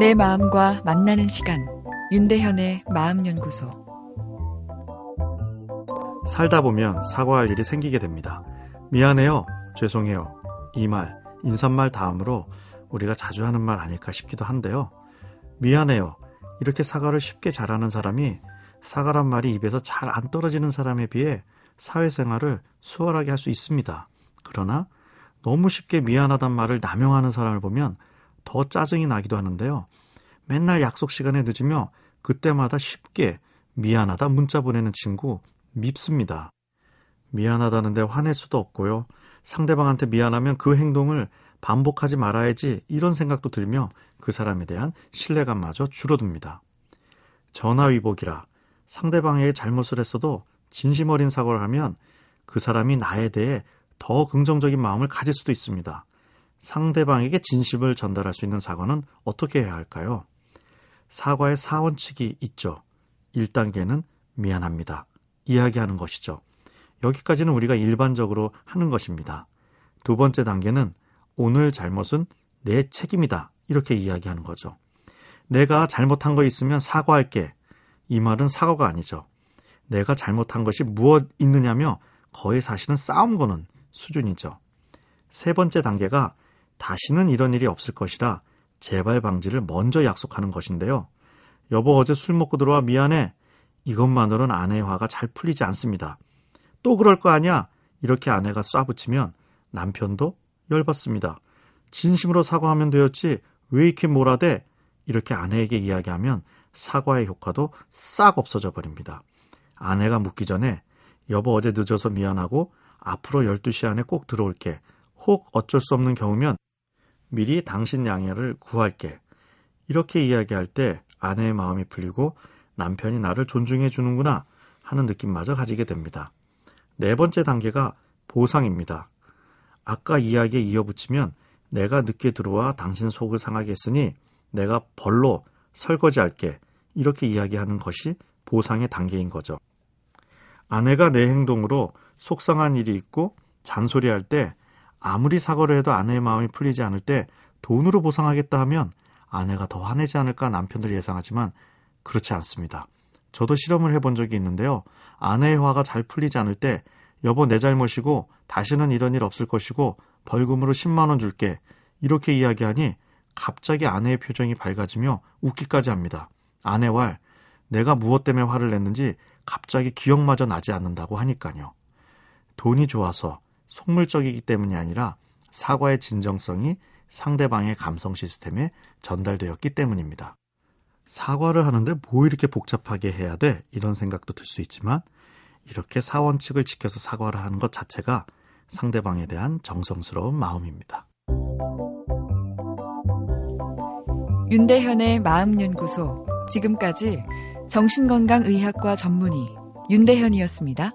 내 마음과 만나는 시간 윤대현의 마음연구소 살다 보면 사과할 일이 생기게 됩니다. 미안해요. 죄송해요. 이 말, 인사말 다음으로 우리가 자주 하는 말 아닐까 싶기도 한데요. 미안해요. 이렇게 사과를 쉽게 잘하는 사람이 사과란 말이 입에서 잘 안 떨어지는 사람에 비해 사회생활을 수월하게 할 수 있습니다. 그러나 너무 쉽게 미안하단 말을 남용하는 사람을 보면 더 짜증이 나기도 하는데요. 맨날 약속 시간에 늦으며 그때마다 쉽게 미안하다 문자 보내는 친구 밉습니다. 미안하다는데 화낼 수도 없고요. 상대방한테 미안하면 그 행동을 반복하지 말아야지 이런 생각도 들며 그 사람에 대한 신뢰감마저 줄어듭니다. 전화위복이라 상대방에게 잘못을 했어도 진심 어린 사과를 하면 그 사람이 나에 대해 더 긍정적인 마음을 가질 수도 있습니다. 상대방에게 진심을 전달할 수 있는 사과는 어떻게 해야 할까요? 사과의 사원칙이 있죠. 1단계는 미안합니다. 이야기하는 것이죠. 여기까지는 우리가 일반적으로 하는 것입니다. 두 번째 단계는 오늘 잘못은 내 책임이다. 이렇게 이야기하는 거죠. 내가 잘못한 거 있으면 사과할게. 이 말은 사과가 아니죠. 내가 잘못한 것이 무엇 있느냐며 거의 사실은 싸움 거는 수준이죠. 세 번째 단계가 다시는 이런 일이 없을 것이라 재발 방지를 먼저 약속하는 것인데요. 여보 어제 술 먹고 들어와 미안해. 이것만으로는 아내의 화가 잘 풀리지 않습니다. 또 그럴 거 아니야. 이렇게 아내가 쏴붙이면 남편도 열받습니다. 진심으로 사과하면 되었지 왜 이렇게 몰아대? 이렇게 아내에게 이야기하면 사과의 효과도 싹 없어져 버립니다. 아내가 묻기 전에 여보 어제 늦어서 미안하고 앞으로 12시 안에 꼭 들어올게. 혹 어쩔 수 없는 경우면 미리 당신 양해를 구할게. 이렇게 이야기할 때 아내의 마음이 풀리고 남편이 나를 존중해 주는구나 하는 느낌마저 가지게 됩니다. 네 번째 단계가 보상입니다. 아까 이야기에 이어붙이면 내가 늦게 들어와 당신 속을 상하게 했으니 내가 벌로 설거지할게. 이렇게 이야기하는 것이 보상의 단계인 거죠. 아내가 내 행동으로 속상한 일이 있고 잔소리할 때 아무리 사과를 해도 아내의 마음이 풀리지 않을 때 돈으로 보상하겠다 하면 아내가 더 화내지 않을까 남편들 예상하지만 그렇지 않습니다. 저도 실험을 해본 적이 있는데요. 아내의 화가 잘 풀리지 않을 때 여보 내 잘못이고 다시는 이런 일 없을 것이고 벌금으로 10만 원 줄게. 이렇게 이야기하니 갑자기 아내의 표정이 밝아지며 웃기까지 합니다. 아내 왈 내가 무엇 때문에 화를 냈는지 갑자기 기억마저 나지 않는다고 하니까요. 돈이 좋아서 속물적이기 때문이 아니라 사과의 진정성이 상대방의 감성 시스템에 전달되었기 때문입니다. 사과를 하는데 뭐 이렇게 복잡하게 해야 돼? 이런 생각도 들 수 있지만 이렇게 사원칙을 지켜서 사과를 하는 것 자체가 상대방에 대한 정성스러운 마음입니다. 윤대현의 마음연구소 지금까지 정신건강의학과 전문의 윤대현이었습니다.